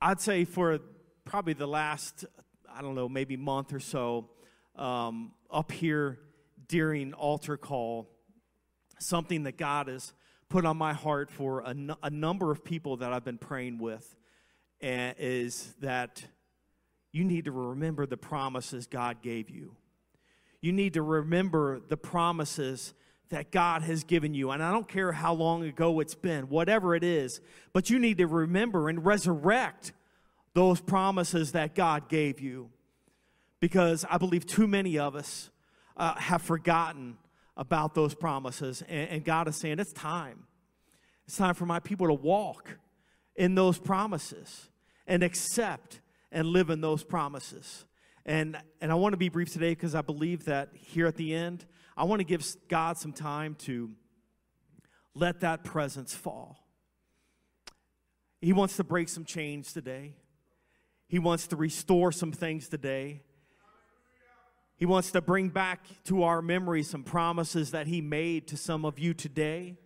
I'd say for probably the last, I don't know, maybe month or so, um, up here during altar call, something that God has put on my heart for a, n- a number of people that I've been praying with and is that you need to remember the promises God gave you. You need to remember the promises that God has given you. And I don't care how long ago it's been, whatever it is, but you need to remember and resurrect those promises that God gave you. Because I believe too many of us uh, have forgotten about those promises. And, and God is saying, it's time. It's time for my people to walk in those promises and accept and live in those promises. And, and I want to be brief today because I believe that here at the end, I want to give God some time to let that presence fall. He wants to break some chains today. He wants to restore some things today. He wants to bring back to our memory some promises that He made to some of you today.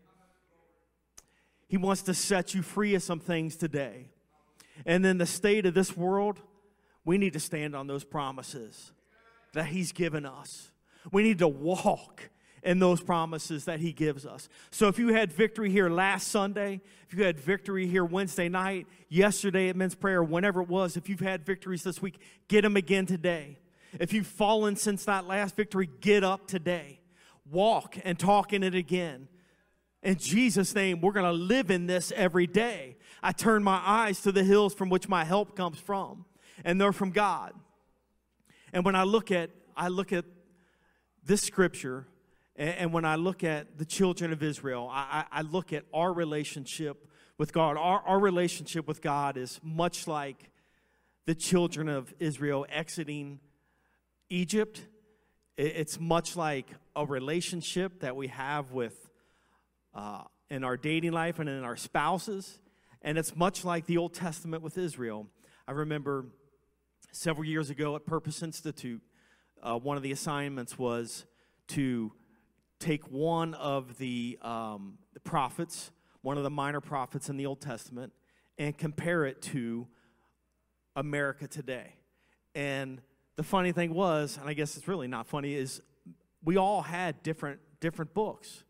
He wants to set you free of some things today. And in the state of this world, we need to stand on those promises that He's given us. We need to walk in those promises that He gives us. So if you had victory here last Sunday, if you had victory here Wednesday night, yesterday at men's prayer, whenever it was, if you've had victories this week, get them again today. If you've fallen since that last victory, get up today. Walk and talk in it again. In Jesus' name, we're going to live in this every day. I turn my eyes to the hills from which my help comes from, and they're from God. And when I look at I look at this scripture, and, when I look at the children of Israel, I, I, I look at our relationship with God. Our, our relationship with God is much like the children of Israel exiting Egypt. It's much like a relationship that we have with uh, in our dating life and in our spouses. And it's much like the Old Testament with Israel. I remember several years ago at Purpose Institute, uh, one of the assignments was to take one of the, um, the prophets, one of the minor prophets in the Old Testament, and compare it to America today. And the funny thing was, and I guess it's really not funny, is we all had different different books,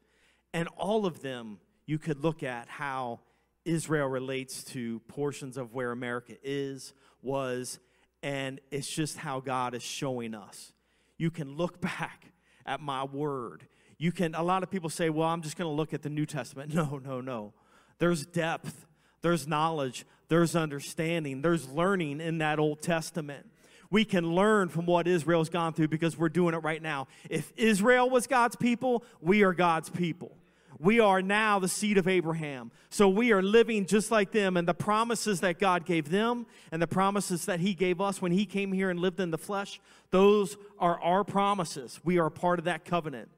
and all of them you could look at how Israel relates to portions of where America is, was, and it's just how God is showing us you can look back at my word. You can, a lot of people say, well, I'm just going to look at the New Testament. No, no, no. There's depth, there's knowledge, there's understanding, there's learning in that Old Testament. We can learn from what Israel's gone through because we're doing it right now. If Israel was God's people, we are God's people. We are now the seed of Abraham. So we are living just like them. And the promises that God gave them and the promises that He gave us when He came here and lived in the flesh, those are our promises. We are part of that covenant.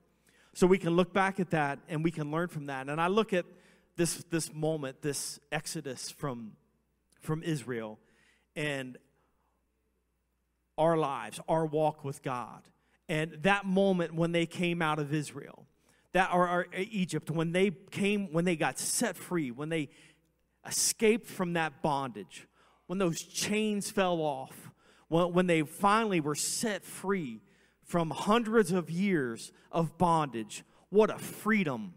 So we can look back at that and we can learn from that. And I look at this, this moment, this exodus from, from Israel, and our lives, our walk with God. And that moment when they came out of Israel that or, or uh, Egypt when they came when they got set free, when they escaped from that bondage, when those chains fell off, when, when they finally were set free from hundreds of years of bondage, what a freedom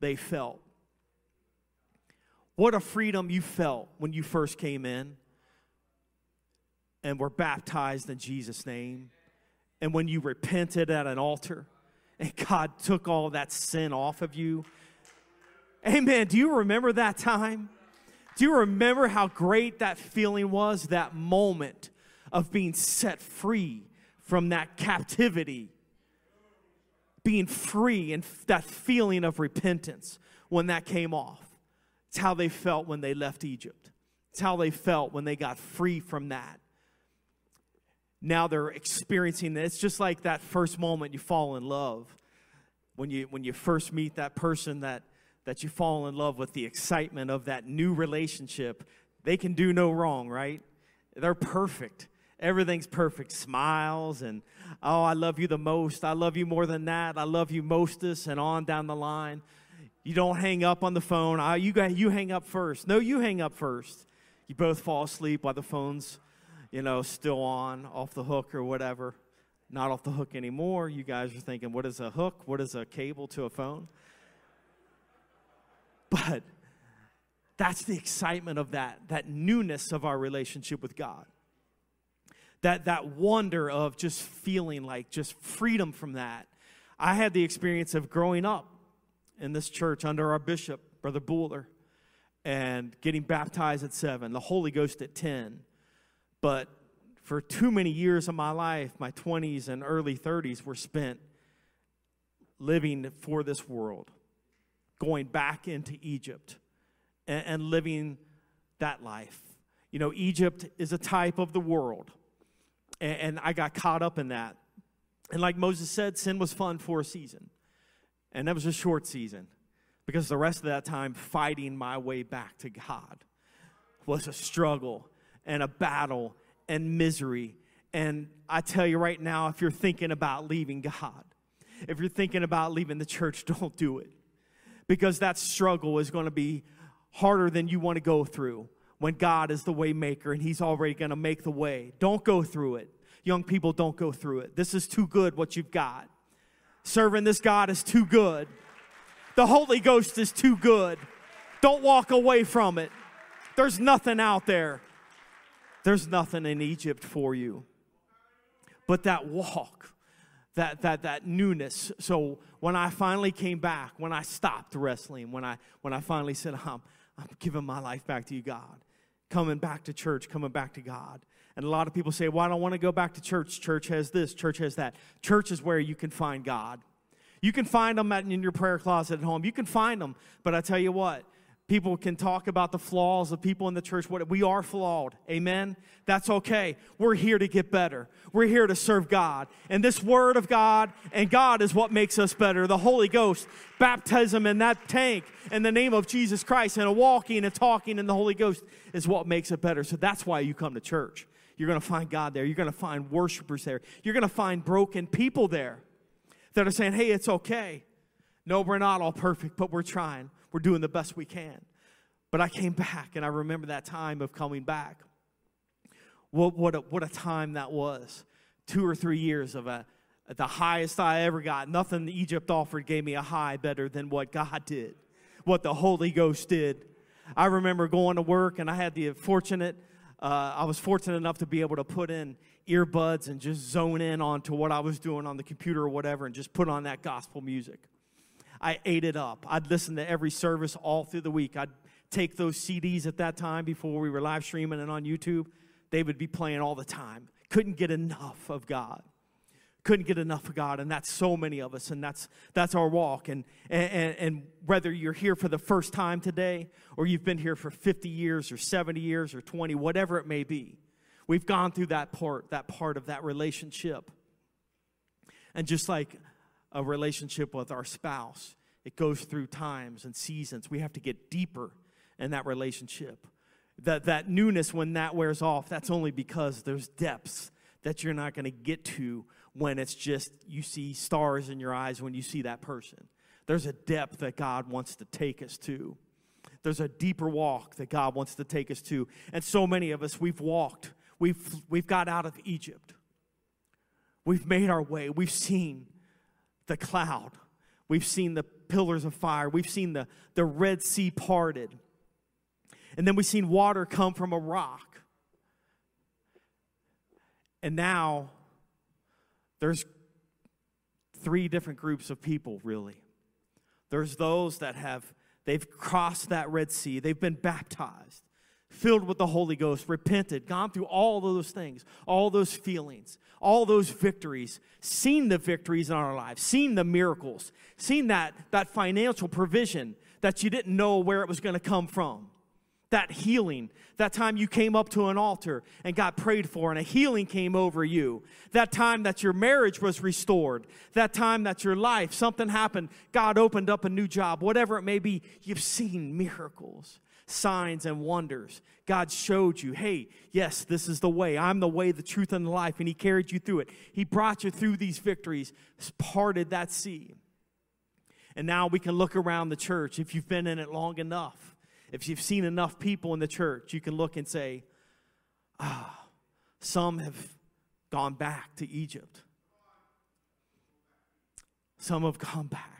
they felt. What a freedom you felt when you first came in and were baptized in Jesus' name, and when you repented at an altar and God took all that sin off of you. Amen. Do you remember that time? Do you remember how great that feeling was, that moment of being set free from that captivity? Being free and that feeling of repentance when that came off. It's how they felt when they left Egypt. It's how they felt when they got free from that now they're experiencing it. It's just like that first moment you fall in love. When you when you first meet that person that that you fall in love with the excitement of that new relationship, they can do no wrong, right? They're perfect. Everything's perfect. Smiles and oh, I love you the most. I love you more than that. I love you mostest and on down the line. You don't hang up on the phone. I, you got you hang up first. No, you hang up first You both fall asleep while the phone's, you know, still on, off the hook or whatever. Not off the hook anymore. You guys are thinking, what is a hook? What is a cable to a phone? But that's the excitement of that, that newness of our relationship with God. That, that wonder of just feeling like just freedom from that. I had the experience of growing up in this church under our bishop, Brother Buller, and getting baptized at seven, the Holy Ghost at 10. But for too many years of my life, my 20s and early 30s were spent living for this world, going back into Egypt and, and living that life. You know, Egypt is a type of the world, and, and I got caught up in that. And like Moses said, sin was fun for a season, and that was a short season because the rest of that time fighting my way back to God was a struggle and a battle and misery. And I tell you right now, if you're thinking about leaving God, if you're thinking about leaving the church, don't do it because that struggle is going to be harder than you want to go through when God is the way maker and He's already going to make the way. Don't go through it. Young people, don't go through it. This is too good what you've got. Serving this God is too good. The Holy Ghost is too good. Don't walk away from it. There's nothing out there. There's nothing in Egypt for you. But that walk, that, that, that newness. So when I finally came back, when I stopped wrestling, when I, when I finally said, I'm, I'm giving my life back to you, God. Coming back to church, coming back to God. And a lot of people say, Well, I don't want to go back to church. Church has this, church has that. Church is where you can find God. You can find them in your prayer closet at home. You can find them. But I tell you what, people can talk about the flaws of people in the church. What we are flawed. Amen. That's okay. We're here to get better. We're here to serve God. And this word of God and God is what makes us better. The Holy Ghost, baptism in that tank in the name of Jesus Christ and a walking and talking in the Holy Ghost is what makes it better. So that's why you come to church. You're going to find God there. You're going to find worshipers there. You're going to find broken people there that are saying, hey, it's okay. No, we're not all perfect, but we're trying. We're doing the best we can. But I came back and I remember that time of coming back. What, what, a, what a time that was. Two or three years of a, the highest I ever got. Nothing Egypt offered gave me a high better than what God did, what the Holy Ghost did. I remember going to work and I had the fortunate, uh, I was fortunate enough to be able to put in earbuds and just zone in onto what I was doing on the computer or whatever and just put on that gospel music. I ate it up. I'd listen to every service all through the week. I'd take those CDs at that time before we were live streaming and on YouTube. They would be playing all the time. Couldn't get enough of God. Couldn't get enough of God, and that's so many of us, and that's that's our walk. And and and whether you're here for the first time today, or you've been here for 50 years, or 70 years, or 20, whatever it may be, we've gone through that part, that part of that relationship. And just like a relationship with our spouse. It goes through times and seasons. We have to get deeper in that relationship. That, that newness, when that wears off, that's only because there's depths that you're not going to get to when it's just you see stars in your eyes when you see that person. There's a depth that God wants to take us to. There's a deeper walk that God wants to take us to. And so many of us, we've walked, we've, we've got out of Egypt. We've made our way, we've seen the cloud. We've seen the pillars of fire. We've seen the, the Red Sea parted. And then we've seen water come from a rock. And now there's three different groups of people, really. There's those that have, they've crossed that Red Sea, they've been baptized filled with the Holy Ghost, repented, gone through all those things, all those feelings, all those victories, seen the victories in our lives, seen the miracles, seen that, that financial provision that you didn't know where it was going to come from. That healing, that time you came up to an altar and got prayed for, and a healing came over you. That time that your marriage was restored. That time that your life, something happened, God opened up a new job, whatever it may be, you've seen miracles signs and wonders. God showed you, hey, yes, this is the way. I'm the way, the truth, and the life. And He carried you through it. He brought you through these victories, parted that sea. And now we can look around the church if you've been in it long enough. if you've seen enough people in the church, you can look and say, ah, some have gone back to Egypt. Some have gone back.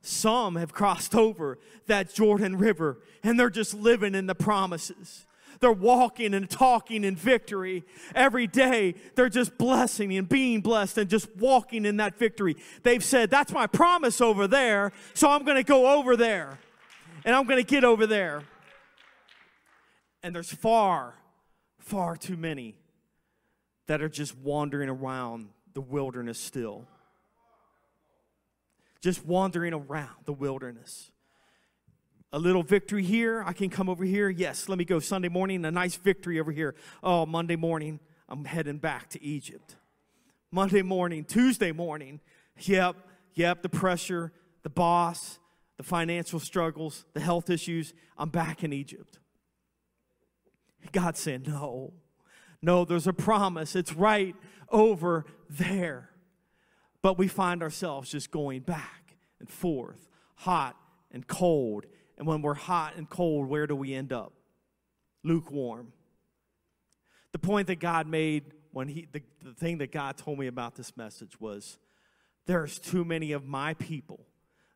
Some have crossed over that Jordan River and they're just living in the promises. They're walking and talking in victory every day. They're just blessing and being blessed and just walking in that victory. They've said, That's my promise over there, so I'm going to go over there and I'm going to get over there. And there's far, far too many that are just wandering around the wilderness still. Just wandering around the wilderness a little victory here. I can come over here. Yes, let me go Sunday morning, a nice victory over here. Oh, Monday morning, I'm heading back to Egypt. Monday morning, Tuesday morning, yep, yep, the pressure, the boss, the financial struggles, the health issues, I'm back in Egypt. God said, No, no, there's a promise. It's right over there. But we find ourselves just going back and forth, hot and cold and when we're hot and cold, where do we end up? Lukewarm. The point that God made when he, the, the thing that God told me about this message was there's too many of my people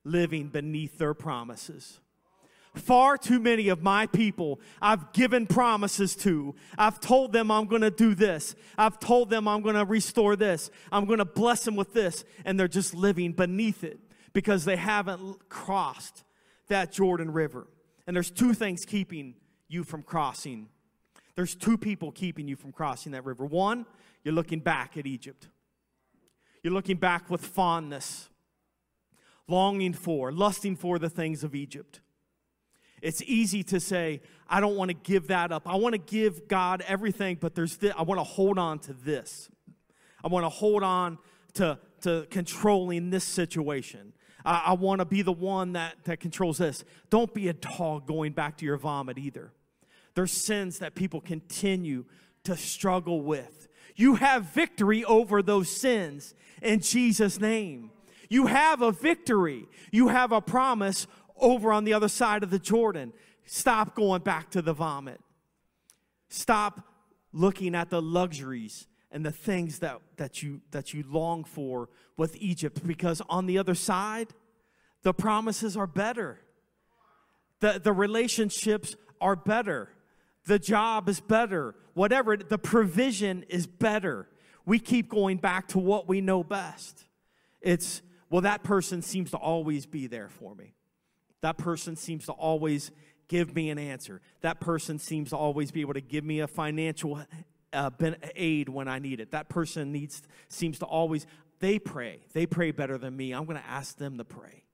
living beneath their promises. Far too many of my people I've given promises to. I've told them I'm going to do this. I've told them I'm going to restore this. I'm going to bless them with this. And they're just living beneath it because they haven't crossed that Jordan River. And there's two things keeping you from crossing. There's two people keeping you from crossing that river. One, you're looking back at Egypt. You're looking back with fondness, longing for, lusting for the things of Egypt. It's easy to say, I don't want to give that up. I want to give God everything, but there's this, I want to hold on to this. I want to hold on to, to controlling this situation. I, I want to be the one that, that controls this. Don't be a dog going back to your vomit either. There's sins that people continue to struggle with. You have victory over those sins in Jesus' name. You have a victory. You have a promise over on the other side of the Jordan. Stop going back to the vomit. Stop looking at the luxuries and the things that, that, you, that you long for with Egypt because on the other side, the promises are better. The, the relationships are better. The job is better. Whatever, the provision is better. We keep going back to what we know best. It's, well, that person seems to always be there for me. That person seems to always give me an answer. That person seems to always be able to give me a financial uh, aid when I need it. That person needs seems to always they pray. They pray better than me. I'm going to ask them to pray.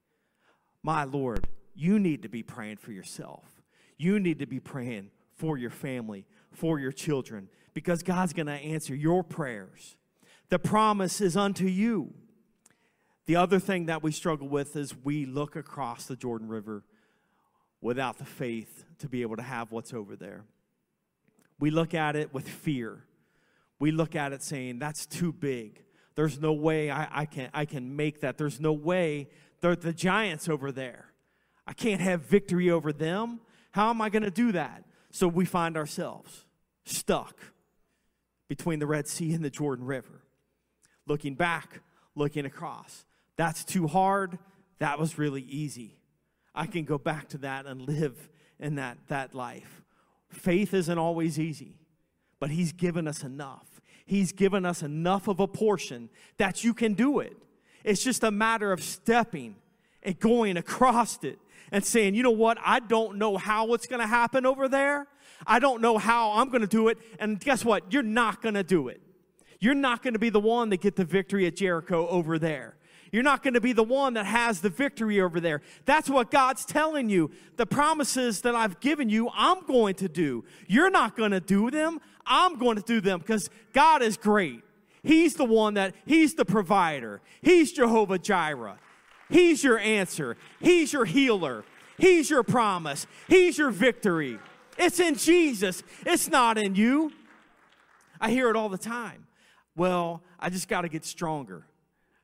My Lord, you need to be praying for yourself. You need to be praying for your family, for your children, because God's going to answer your prayers. The promise is unto you. The other thing that we struggle with is we look across the Jordan River without the faith to be able to have what's over there. We look at it with fear. We look at it saying, that's too big. There's no way I, I, can, I can make that. There's no way they're the giants over there. I can't have victory over them. How am I going to do that? So we find ourselves stuck between the Red Sea and the Jordan River, looking back, looking across. That's too hard. That was really easy. I can go back to that and live in that, that life. Faith isn't always easy, but He's given us enough. He's given us enough of a portion that you can do it. It's just a matter of stepping and going across it and saying, you know what, I don't know how it's going to happen over there. I don't know how I'm going to do it. And guess what? You're not going to do it. You're not going to be the one that get the victory at Jericho over there. You're not going to be the one that has the victory over there. That's what God's telling you. The promises that I've given you, I'm going to do. You're not going to do them. I'm going to do them because God is great. He's the one that, He's the provider. He's Jehovah Jireh. He's your answer. He's your healer. He's your promise. He's your victory. It's in Jesus, it's not in you. I hear it all the time. Well, I just got to get stronger.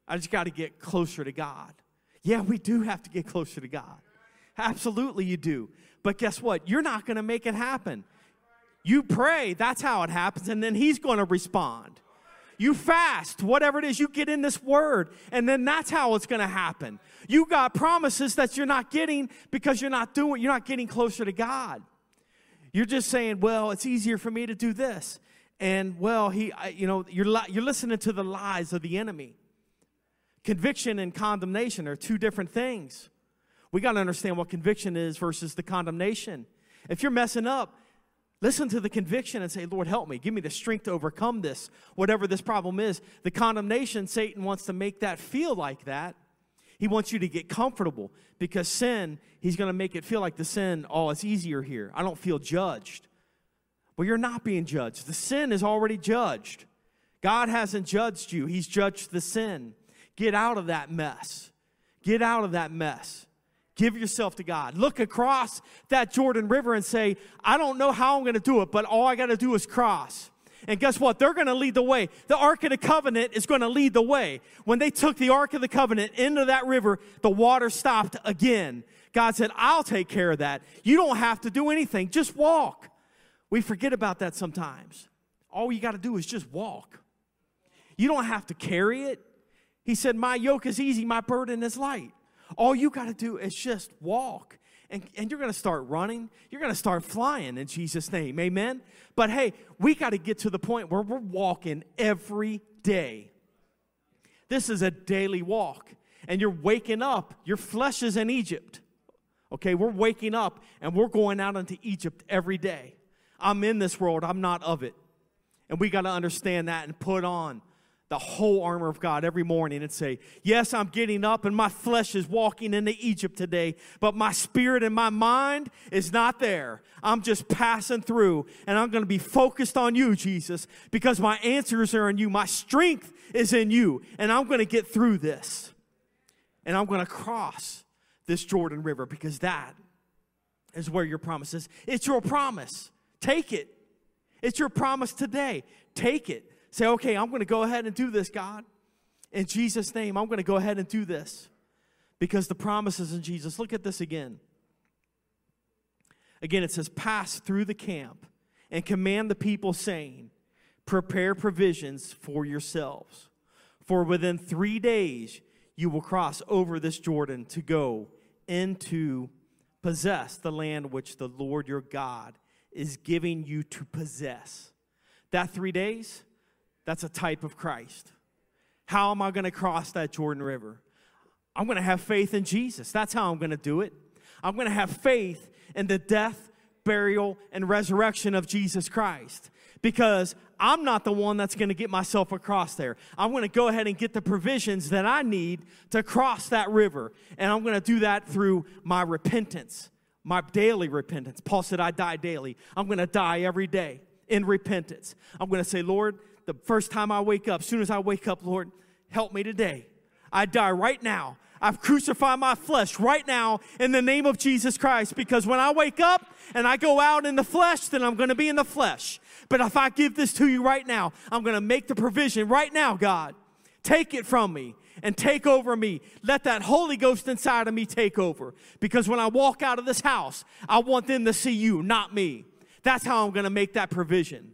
I just got to get closer to God. Yeah, we do have to get closer to God. Absolutely, you do. But guess what? You're not going to make it happen. You pray, that's how it happens, and then He's going to respond. You fast, whatever it is, you get in this word, and then that's how it's going to happen. You got promises that you're not getting because you're not doing, you're not getting closer to God. You're just saying, well, it's easier for me to do this. And well, he, you know, you're, you're listening to the lies of the enemy. Conviction and condemnation are two different things. We got to understand what conviction is versus the condemnation. If you're messing up, listen to the conviction and say, Lord, help me. Give me the strength to overcome this, whatever this problem is. The condemnation, Satan wants to make that feel like that. He wants you to get comfortable because sin, he's going to make it feel like the sin, oh, it's easier here. I don't feel judged. Well, you're not being judged. The sin is already judged. God hasn't judged you, He's judged the sin. Get out of that mess. Get out of that mess. Give yourself to God. Look across that Jordan River and say, I don't know how I'm going to do it, but all I got to do is cross. And guess what? They're going to lead the way. The Ark of the Covenant is going to lead the way. When they took the Ark of the Covenant into that river, the water stopped again. God said, I'll take care of that. You don't have to do anything, just walk. We forget about that sometimes. All you got to do is just walk. You don't have to carry it. He said, My yoke is easy, my burden is light. All you got to do is just walk. And, and you're going to start running. You're going to start flying in Jesus' name. Amen. But hey, we got to get to the point where we're walking every day. This is a daily walk. And you're waking up. Your flesh is in Egypt. Okay, we're waking up and we're going out into Egypt every day. I'm in this world, I'm not of it. And we got to understand that and put on the whole armor of God every morning and say, Yes, I'm getting up and my flesh is walking into Egypt today, but my spirit and my mind is not there. I'm just passing through and I'm going to be focused on you, Jesus, because my answers are in you. My strength is in you, and I'm going to get through this. And I'm going to cross this Jordan River because that is where your promise is. It's your promise. Take it. It's your promise today. Take it. Say, okay, I'm going to go ahead and do this, God. In Jesus' name, I'm going to go ahead and do this because the promises in Jesus. Look at this again. Again, it says, Pass through the camp and command the people, saying, Prepare provisions for yourselves. For within three days you will cross over this Jordan to go into possess the land which the Lord your God is giving you to possess. That three days, that's a type of Christ. How am I going to cross that Jordan River? I'm going to have faith in Jesus. That's how I'm going to do it. I'm going to have faith in the death, burial, and resurrection of Jesus Christ because I'm not the one that's going to get myself across there. I'm going to go ahead and get the provisions that I need to cross that river. And I'm going to do that through my repentance, my daily repentance. Paul said, I die daily. I'm going to die every day in repentance. I'm going to say, Lord, the first time I wake up, soon as I wake up, Lord, help me today. I die right now. I've crucified my flesh right now in the name of Jesus Christ because when I wake up and I go out in the flesh, then I'm going to be in the flesh. But if I give this to you right now, I'm going to make the provision right now, God. Take it from me and take over me. Let that Holy Ghost inside of me take over. Because when I walk out of this house, I want them to see you, not me. That's how I'm going to make that provision.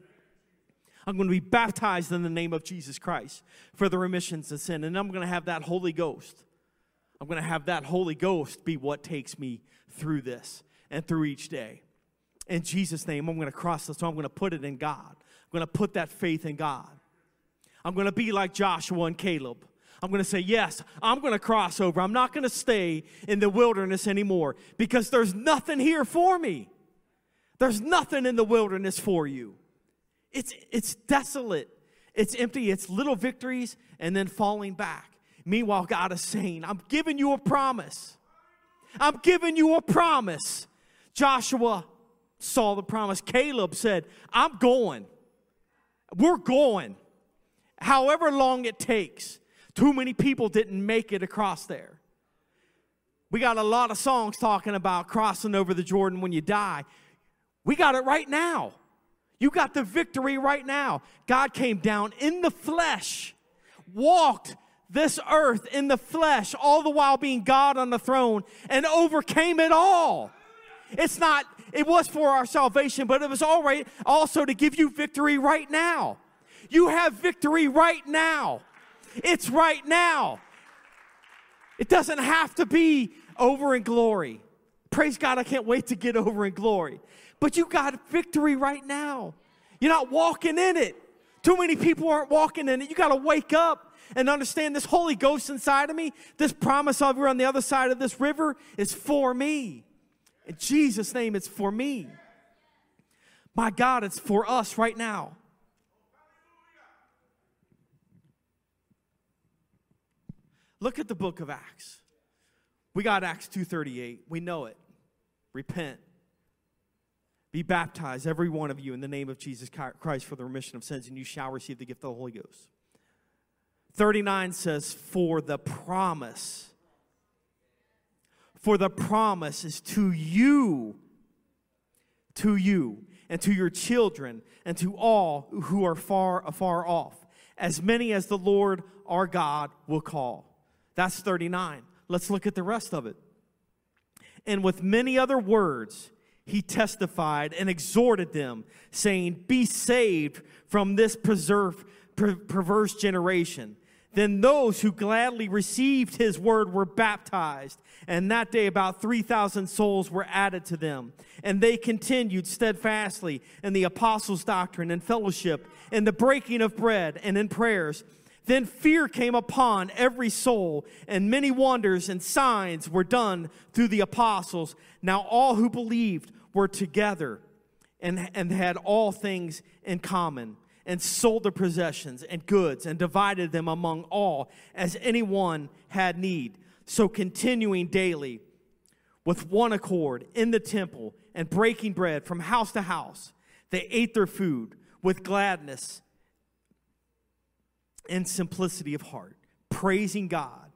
I'm going to be baptized in the name of Jesus Christ for the remissions of sin. And I'm going to have that Holy Ghost. I'm going to have that Holy Ghost be what takes me through this and through each day. In Jesus' name, I'm going to cross this. So I'm going to put it in God. I'm going to put that faith in God. I'm going to be like Joshua and Caleb. I'm going to say, Yes, I'm going to cross over. I'm not going to stay in the wilderness anymore because there's nothing here for me. There's nothing in the wilderness for you. It's, it's desolate, it's empty, it's little victories and then falling back. Meanwhile, God is saying, I'm giving you a promise. I'm giving you a promise. Joshua saw the promise. Caleb said, I'm going. We're going. However long it takes. Too many people didn't make it across there. We got a lot of songs talking about crossing over the Jordan when you die. We got it right now. You got the victory right now. God came down in the flesh, walked this earth in the flesh, all the while being God on the throne, and overcame it all. It's not, it was for our salvation, but it was all right also to give you victory right now. You have victory right now. It's right now. It doesn't have to be over in glory. Praise God, I can't wait to get over in glory. But you got victory right now. You're not walking in it. Too many people aren't walking in it. You got to wake up and understand this Holy Ghost inside of me, this promise over on the other side of this river is for me. In Jesus' name, it's for me. My God, it's for us right now. Look at the book of Acts. We got Acts 2:38. We know it. Repent. Be baptized, every one of you, in the name of Jesus Christ for the remission of sins, and you shall receive the gift of the Holy Ghost. 39 says, For the promise. For the promise is to you, to you, and to your children, and to all who are far afar off, as many as the Lord our God will call. That's 39. Let's look at the rest of it. And with many other words, he testified and exhorted them, saying, Be saved from this preserve, per- perverse generation. Then those who gladly received his word were baptized, and that day about 3,000 souls were added to them. And they continued steadfastly in the apostles' doctrine and fellowship, in the breaking of bread and in prayers. Then fear came upon every soul, and many wonders and signs were done through the apostles. Now all who believed were together and, and had all things in common, and sold their possessions and goods, and divided them among all as anyone had need. So continuing daily with one accord in the temple and breaking bread from house to house, they ate their food with gladness and simplicity of heart, praising God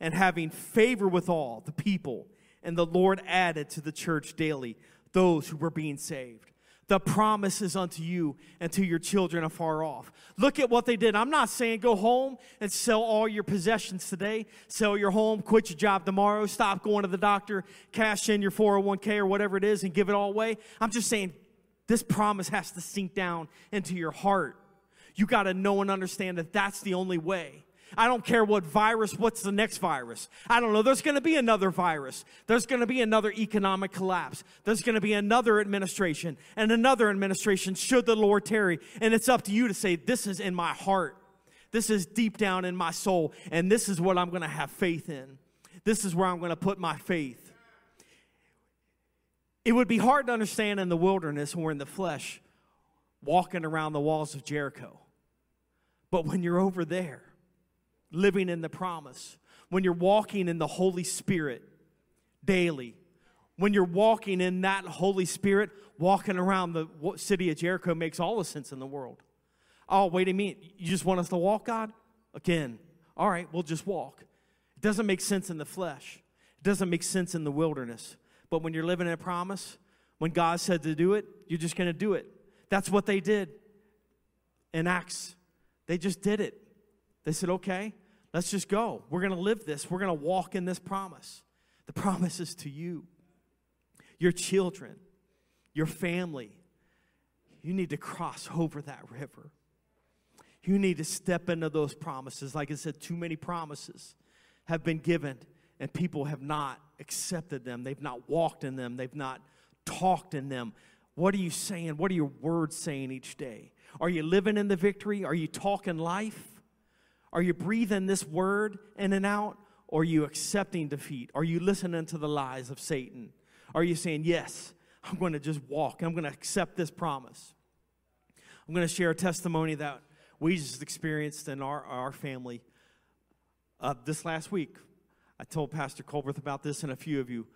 and having favor with all the people. And the Lord added to the church daily those who were being saved. The promises unto you and to your children afar off. Look at what they did. I'm not saying go home and sell all your possessions today, sell your home, quit your job tomorrow, stop going to the doctor, cash in your 401k or whatever it is and give it all away. I'm just saying this promise has to sink down into your heart you got to know and understand that that's the only way. I don't care what virus, what's the next virus? I don't know. There's going to be another virus. There's going to be another economic collapse. There's going to be another administration and another administration should the Lord tarry. And it's up to you to say, This is in my heart. This is deep down in my soul. And this is what I'm going to have faith in. This is where I'm going to put my faith. It would be hard to understand in the wilderness or in the flesh, walking around the walls of Jericho. But when you're over there, living in the promise, when you're walking in the Holy Spirit daily, when you're walking in that Holy Spirit, walking around the city of Jericho makes all the sense in the world. Oh, wait a minute. You just want us to walk, God? Again. All right, we'll just walk. It doesn't make sense in the flesh, it doesn't make sense in the wilderness. But when you're living in a promise, when God said to do it, you're just going to do it. That's what they did in Acts they just did it. They said, okay, let's just go. We're going to live this. We're going to walk in this promise. The promise is to you, your children, your family. You need to cross over that river. You need to step into those promises. Like I said, too many promises have been given, and people have not accepted them. They've not walked in them. They've not talked in them. What are you saying? What are your words saying each day? Are you living in the victory? Are you talking life? Are you breathing this word in and out? Or are you accepting defeat? Are you listening to the lies of Satan? Are you saying, Yes, I'm going to just walk, I'm going to accept this promise? I'm going to share a testimony that we just experienced in our, our family uh, this last week. I told Pastor Colbert about this and a few of you.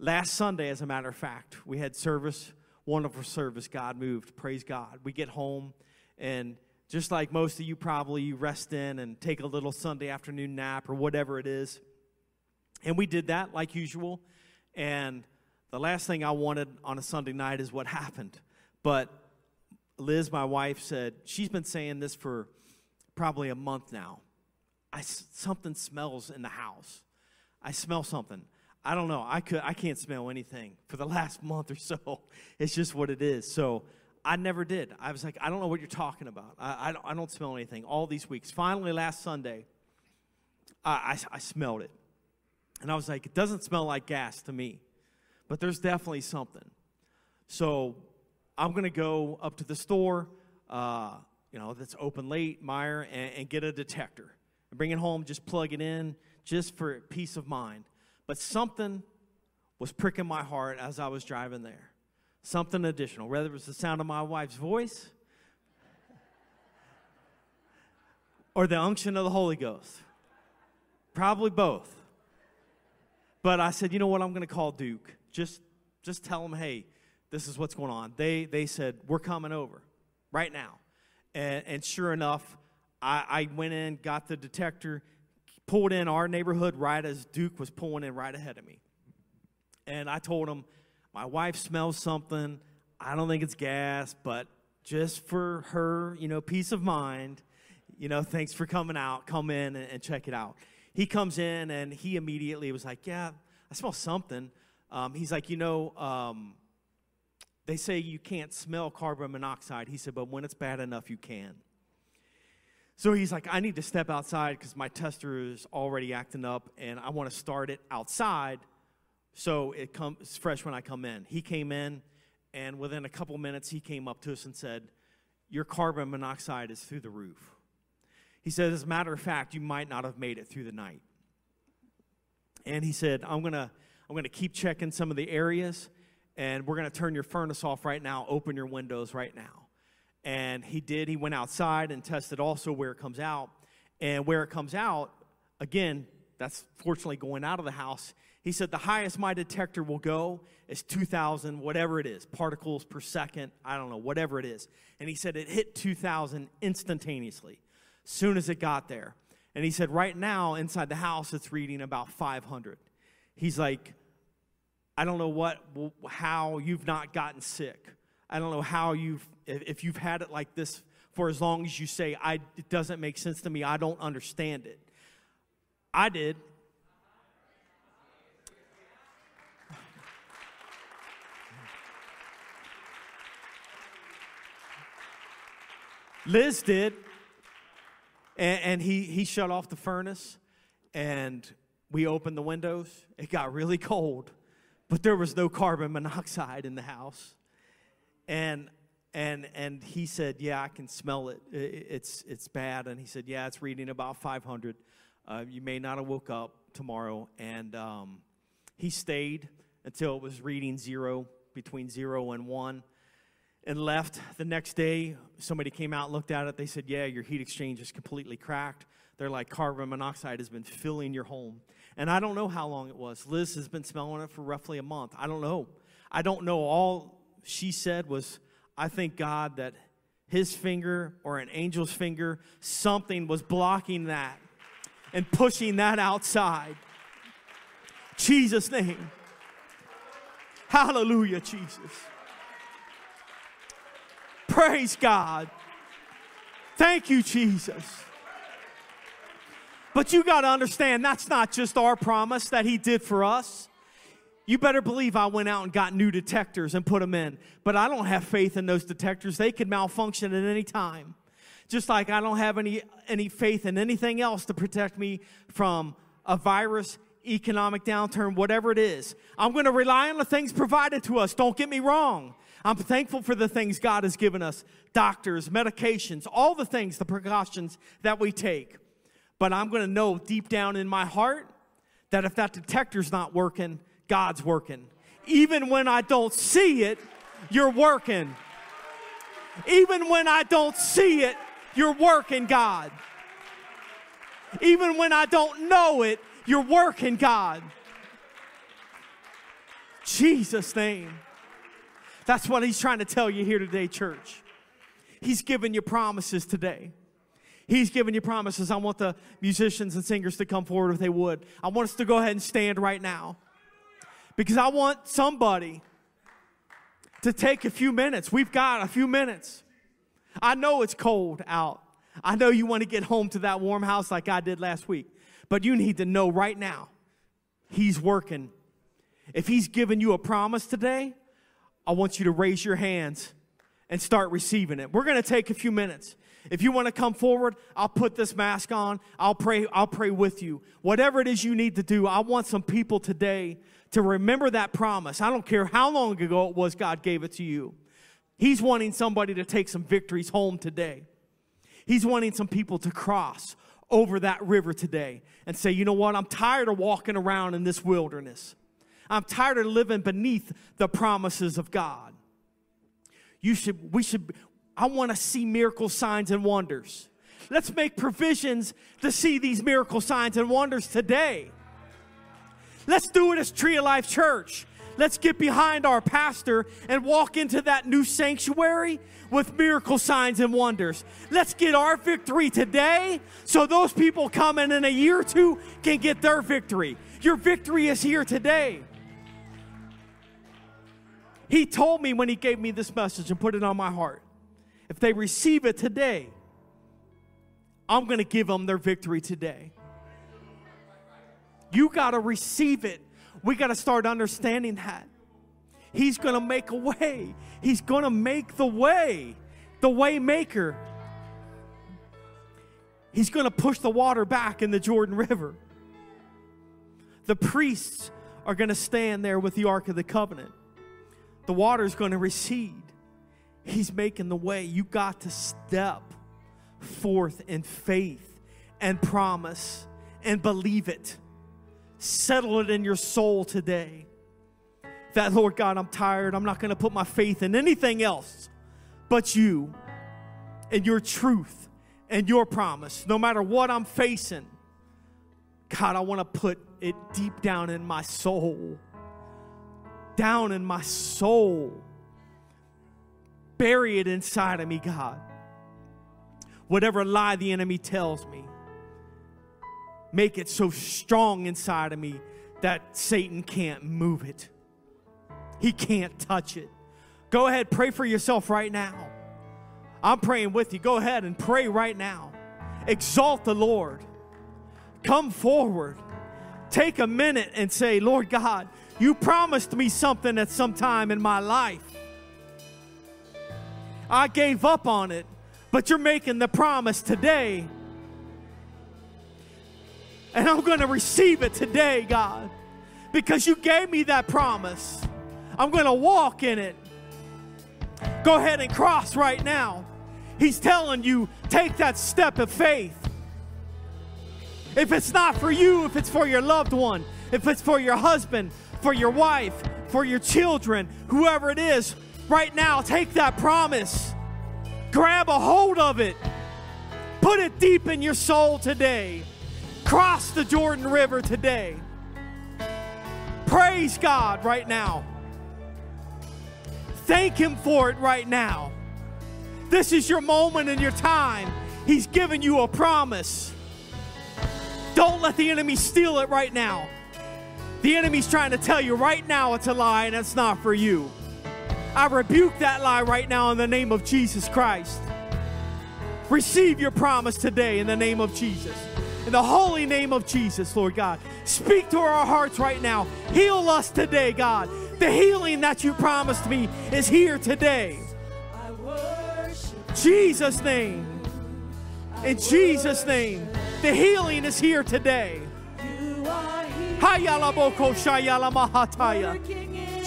Last Sunday, as a matter of fact, we had service wonderful service. God moved. Praise God. We get home, and just like most of you probably, rest in and take a little Sunday afternoon nap or whatever it is. And we did that like usual. And the last thing I wanted on a Sunday night is what happened. But Liz, my wife, said, she's been saying this for probably a month now. I, something smells in the house. I smell something. I don't know. I could I can't smell anything for the last month or so. It's just what it is. So I never did. I was like, I don't know what you're talking about. I, I, don't, I don't smell anything all these weeks. Finally, last Sunday, I, I, I smelled it. And I was like, it doesn't smell like gas to me, but there's definitely something. So I'm going to go up to the store, uh, you know, that's open late, Meijer, and, and get a detector. And bring it home, just plug it in, just for peace of mind. But something was pricking my heart as I was driving there. Something additional, whether it was the sound of my wife's voice or the unction of the Holy Ghost. Probably both. But I said, you know what? I'm going to call Duke. Just, just tell him, hey, this is what's going on. They, they said, we're coming over right now. And, and sure enough, I, I went in, got the detector, pulled in our neighborhood right as Duke was pulling in right ahead of me. And I told him, my wife smells something. I don't think it's gas, but just for her, you know, peace of mind, you know, thanks for coming out. Come in and, and check it out he comes in and he immediately was like, Yeah, I smell something. Um, he's like, You know, um, they say you can't smell carbon monoxide. He said, But when it's bad enough, you can. So he's like, I need to step outside because my tester is already acting up and I want to start it outside so it comes fresh when I come in. He came in and within a couple minutes, he came up to us and said, Your carbon monoxide is through the roof. He said, as a matter of fact, you might not have made it through the night. And he said, I'm going to I'm going to keep checking some of the areas, and we're going to turn your furnace off right now, open your windows right now. And he did. He went outside and tested also where it comes out. And where it comes out, again, that's fortunately going out of the house. He said the highest my detector will go is 2,000, whatever it is, particles per second. I don't know, whatever it is. And he said it hit 2,000 instantaneously soon as it got there. And he said, right now, inside the house, it's reading about 500. He's like, I don't know what, how you've not gotten sick. I don't know how you've, if you've had it like this for as long as you say, I, it doesn't make sense to me. I don't understand it. I did. Liz did. And, and he, he shut off the furnace, and we opened the windows. It got really cold, but there was no carbon monoxide in the house. And and and he said, "Yeah, I can smell it. It's it's bad." And he said, "Yeah, it's reading about 500. Uh, you may not have woke up tomorrow." And um, he stayed until it was reading zero, between zero and one and left. The next day, somebody came out, looked at it. They said, Yeah, your heat exchange is completely cracked. They're like, carbon monoxide has been filling your home. And I don't know how long it was. Liz has been smelling it for roughly a month. I don't know. I don't know. All she said was, I thank God that his finger or an angel's finger, something was blocking that and pushing that outside. Jesus' name. Hallelujah, Jesus. Praise God. Thank you, Jesus. But you got to understand that's not just our promise that He did for us. You better believe I went out and got new detectors and put them in. But I don't have faith in those detectors. They could malfunction at any time. Just like I don't have any, any faith in anything else to protect me from a virus, economic downturn, whatever it is. I'm going to rely on the things provided to us. Don't get me wrong. I'm thankful for the things God has given us doctors, medications, all the things, the precautions that we take. But I'm going to know deep down in my heart that if that detector's not working, God's working. Even when I don't see it, you're working. Even when I don't see it, you're working, God. Even when I don't know it, you're working, God. Jesus' name. That's what he's trying to tell you here today, church. He's giving you promises today. He's giving you promises. I want the musicians and singers to come forward if they would. I want us to go ahead and stand right now because I want somebody to take a few minutes. We've got a few minutes. I know it's cold out. I know you want to get home to that warm house like I did last week, but you need to know right now He's working If He's given you a promise today, I want you to raise your hands and start receiving it. We're going to take a few minutes. If you want to come forward, I'll put this mask on. I'll pray I'll pray with you. Whatever it is you need to do, I want some people today to remember that promise. I don't care how long ago it was God gave it to you. He's wanting somebody to take some victories home today. He's wanting some people to cross over that river today and say, you know what? I'm tired of walking around in this wilderness. I'm tired of living beneath the promises of God. You should, we should, I want to see miracle signs and wonders. Let's make provisions to see these miracle signs and wonders today. Let's do it as Tree of Life Church. Let's get behind our pastor and walk into that new sanctuary with miracle signs and wonders. Let's get our victory today so those people coming in a year or two can get their victory. Your victory is here today. He told me when he gave me this message and put it on my heart if they receive it today, I'm going to give them their victory today. You got to receive it. We got to start understanding that. He's going to make a way. He's going to make the way, the way maker. He's going to push the water back in the Jordan River. The priests are going to stand there with the Ark of the Covenant. The water is going to recede. He's making the way. You got to step forth in faith and promise and believe it. Settle it in your soul today. That, Lord God, I'm tired. I'm not going to put my faith in anything else but you and your truth and your promise. No matter what I'm facing, God, I want to put it deep down in my soul. Down in my soul. Bury it inside of me, God. Whatever lie the enemy tells me, make it so strong inside of me that Satan can't move it. He can't touch it. Go ahead, pray for yourself right now. I'm praying with you. Go ahead and pray right now. Exalt the Lord. Come forward. Take a minute and say, Lord God, you promised me something at some time in my life. I gave up on it, but you're making the promise today and I'm going to receive it today, God, because you gave me that promise. I'm going to walk in it. Go ahead and cross right now. He's telling you, take that step of faith. If it's not for you, if it's for your loved one, if it's for your husband, for your wife, for your children, whoever it is, right now, take that promise. Grab a hold of it. Put it deep in your soul today. Cross the Jordan River today. Praise God right now. Thank Him for it right now. This is your moment and your time. He's given you a promise. Don't let the enemy steal it right now. The enemy's trying to tell you right now it's a lie and it's not for you. I rebuke that lie right now in the name of Jesus Christ. Receive your promise today in the name of Jesus. In the holy name of Jesus, Lord God. Speak to our hearts right now. Heal us today, God. The healing that you promised me is here today. Jesus' name. In Jesus' name. The healing is here today.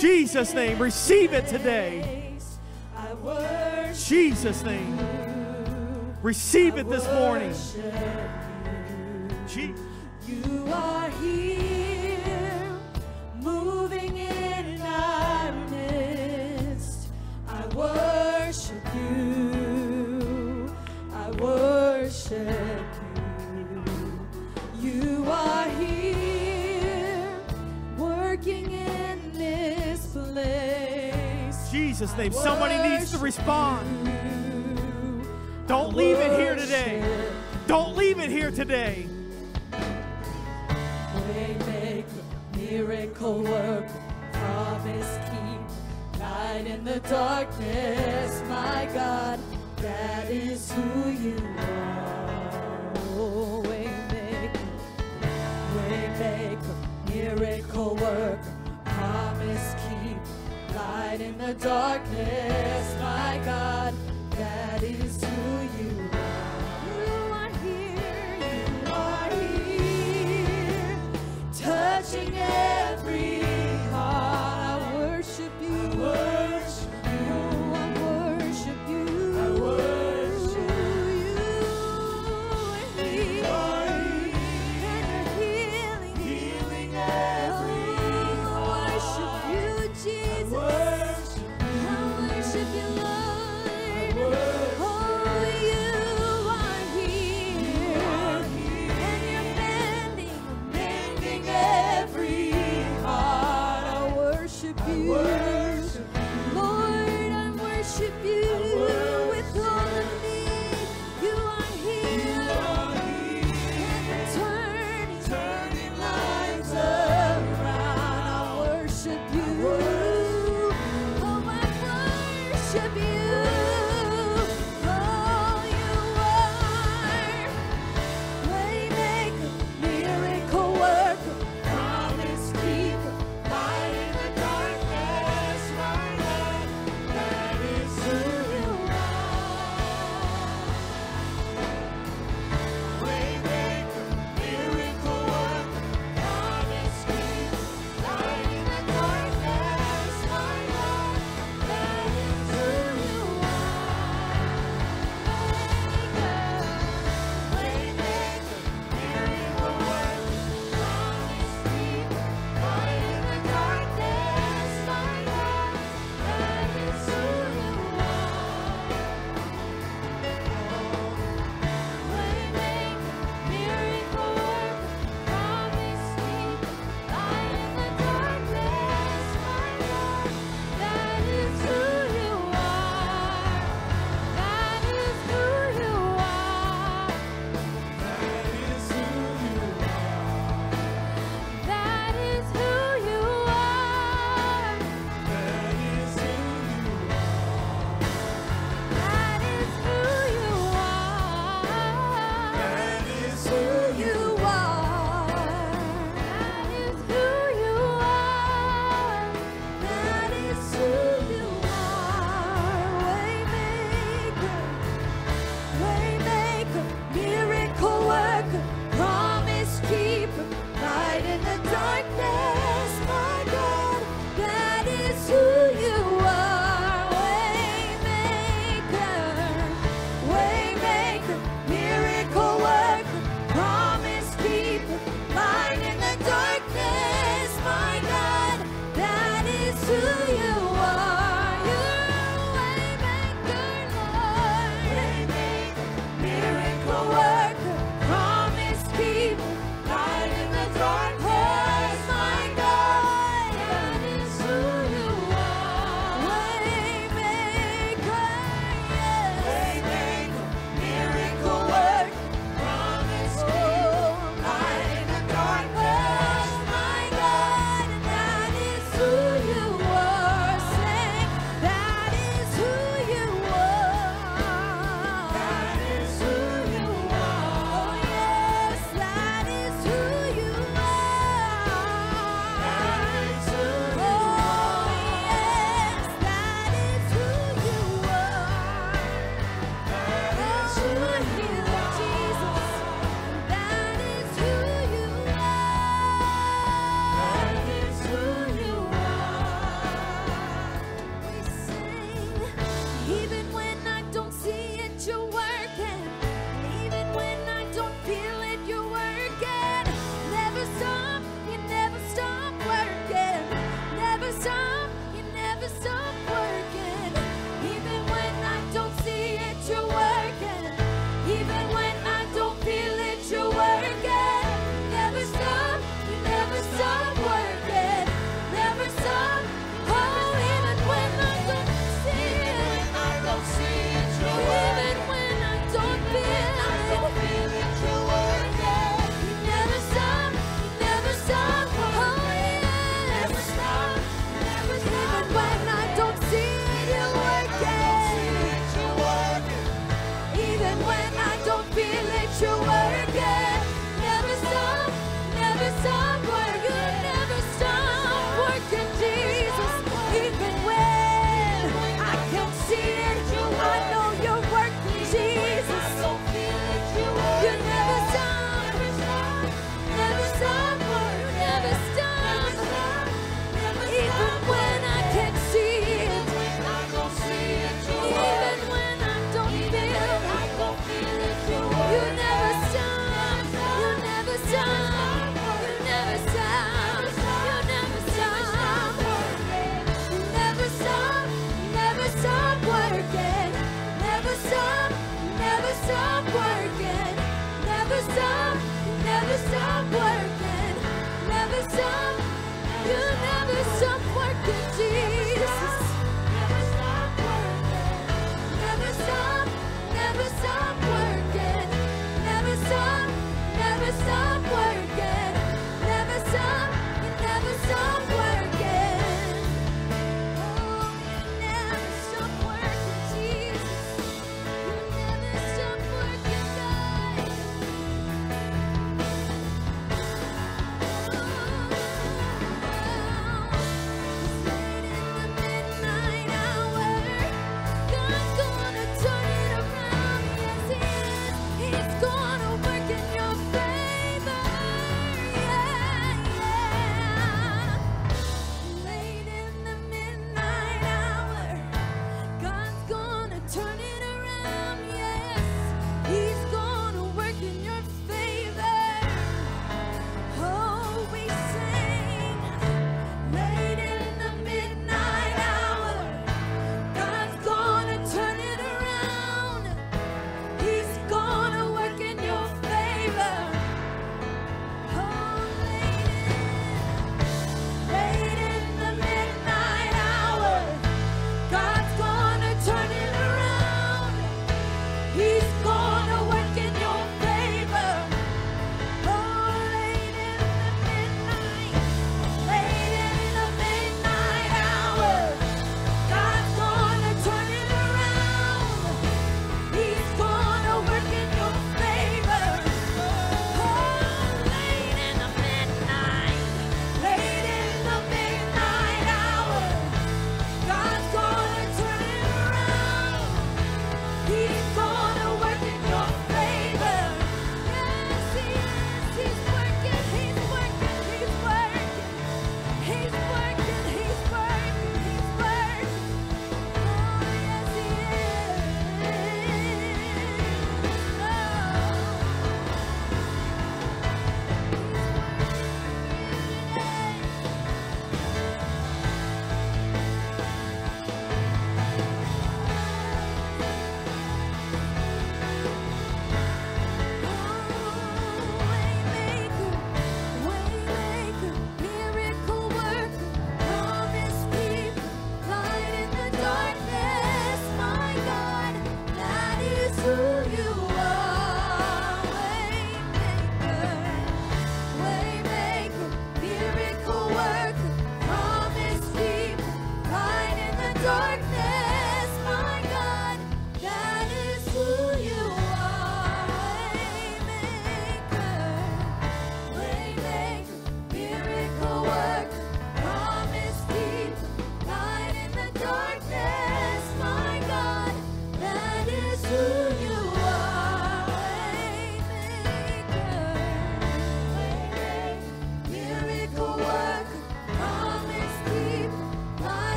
Jesus' name. Receive it today. Jesus' name. Receive it this morning. You are here, moving in our midst. I worship you. I worship you. You are here, Jesus' name. Somebody needs to respond. Don't leave it here today. Don't leave it here today. Miracle work, promise keep, light in the darkness, my God, that is who you darkness, miracle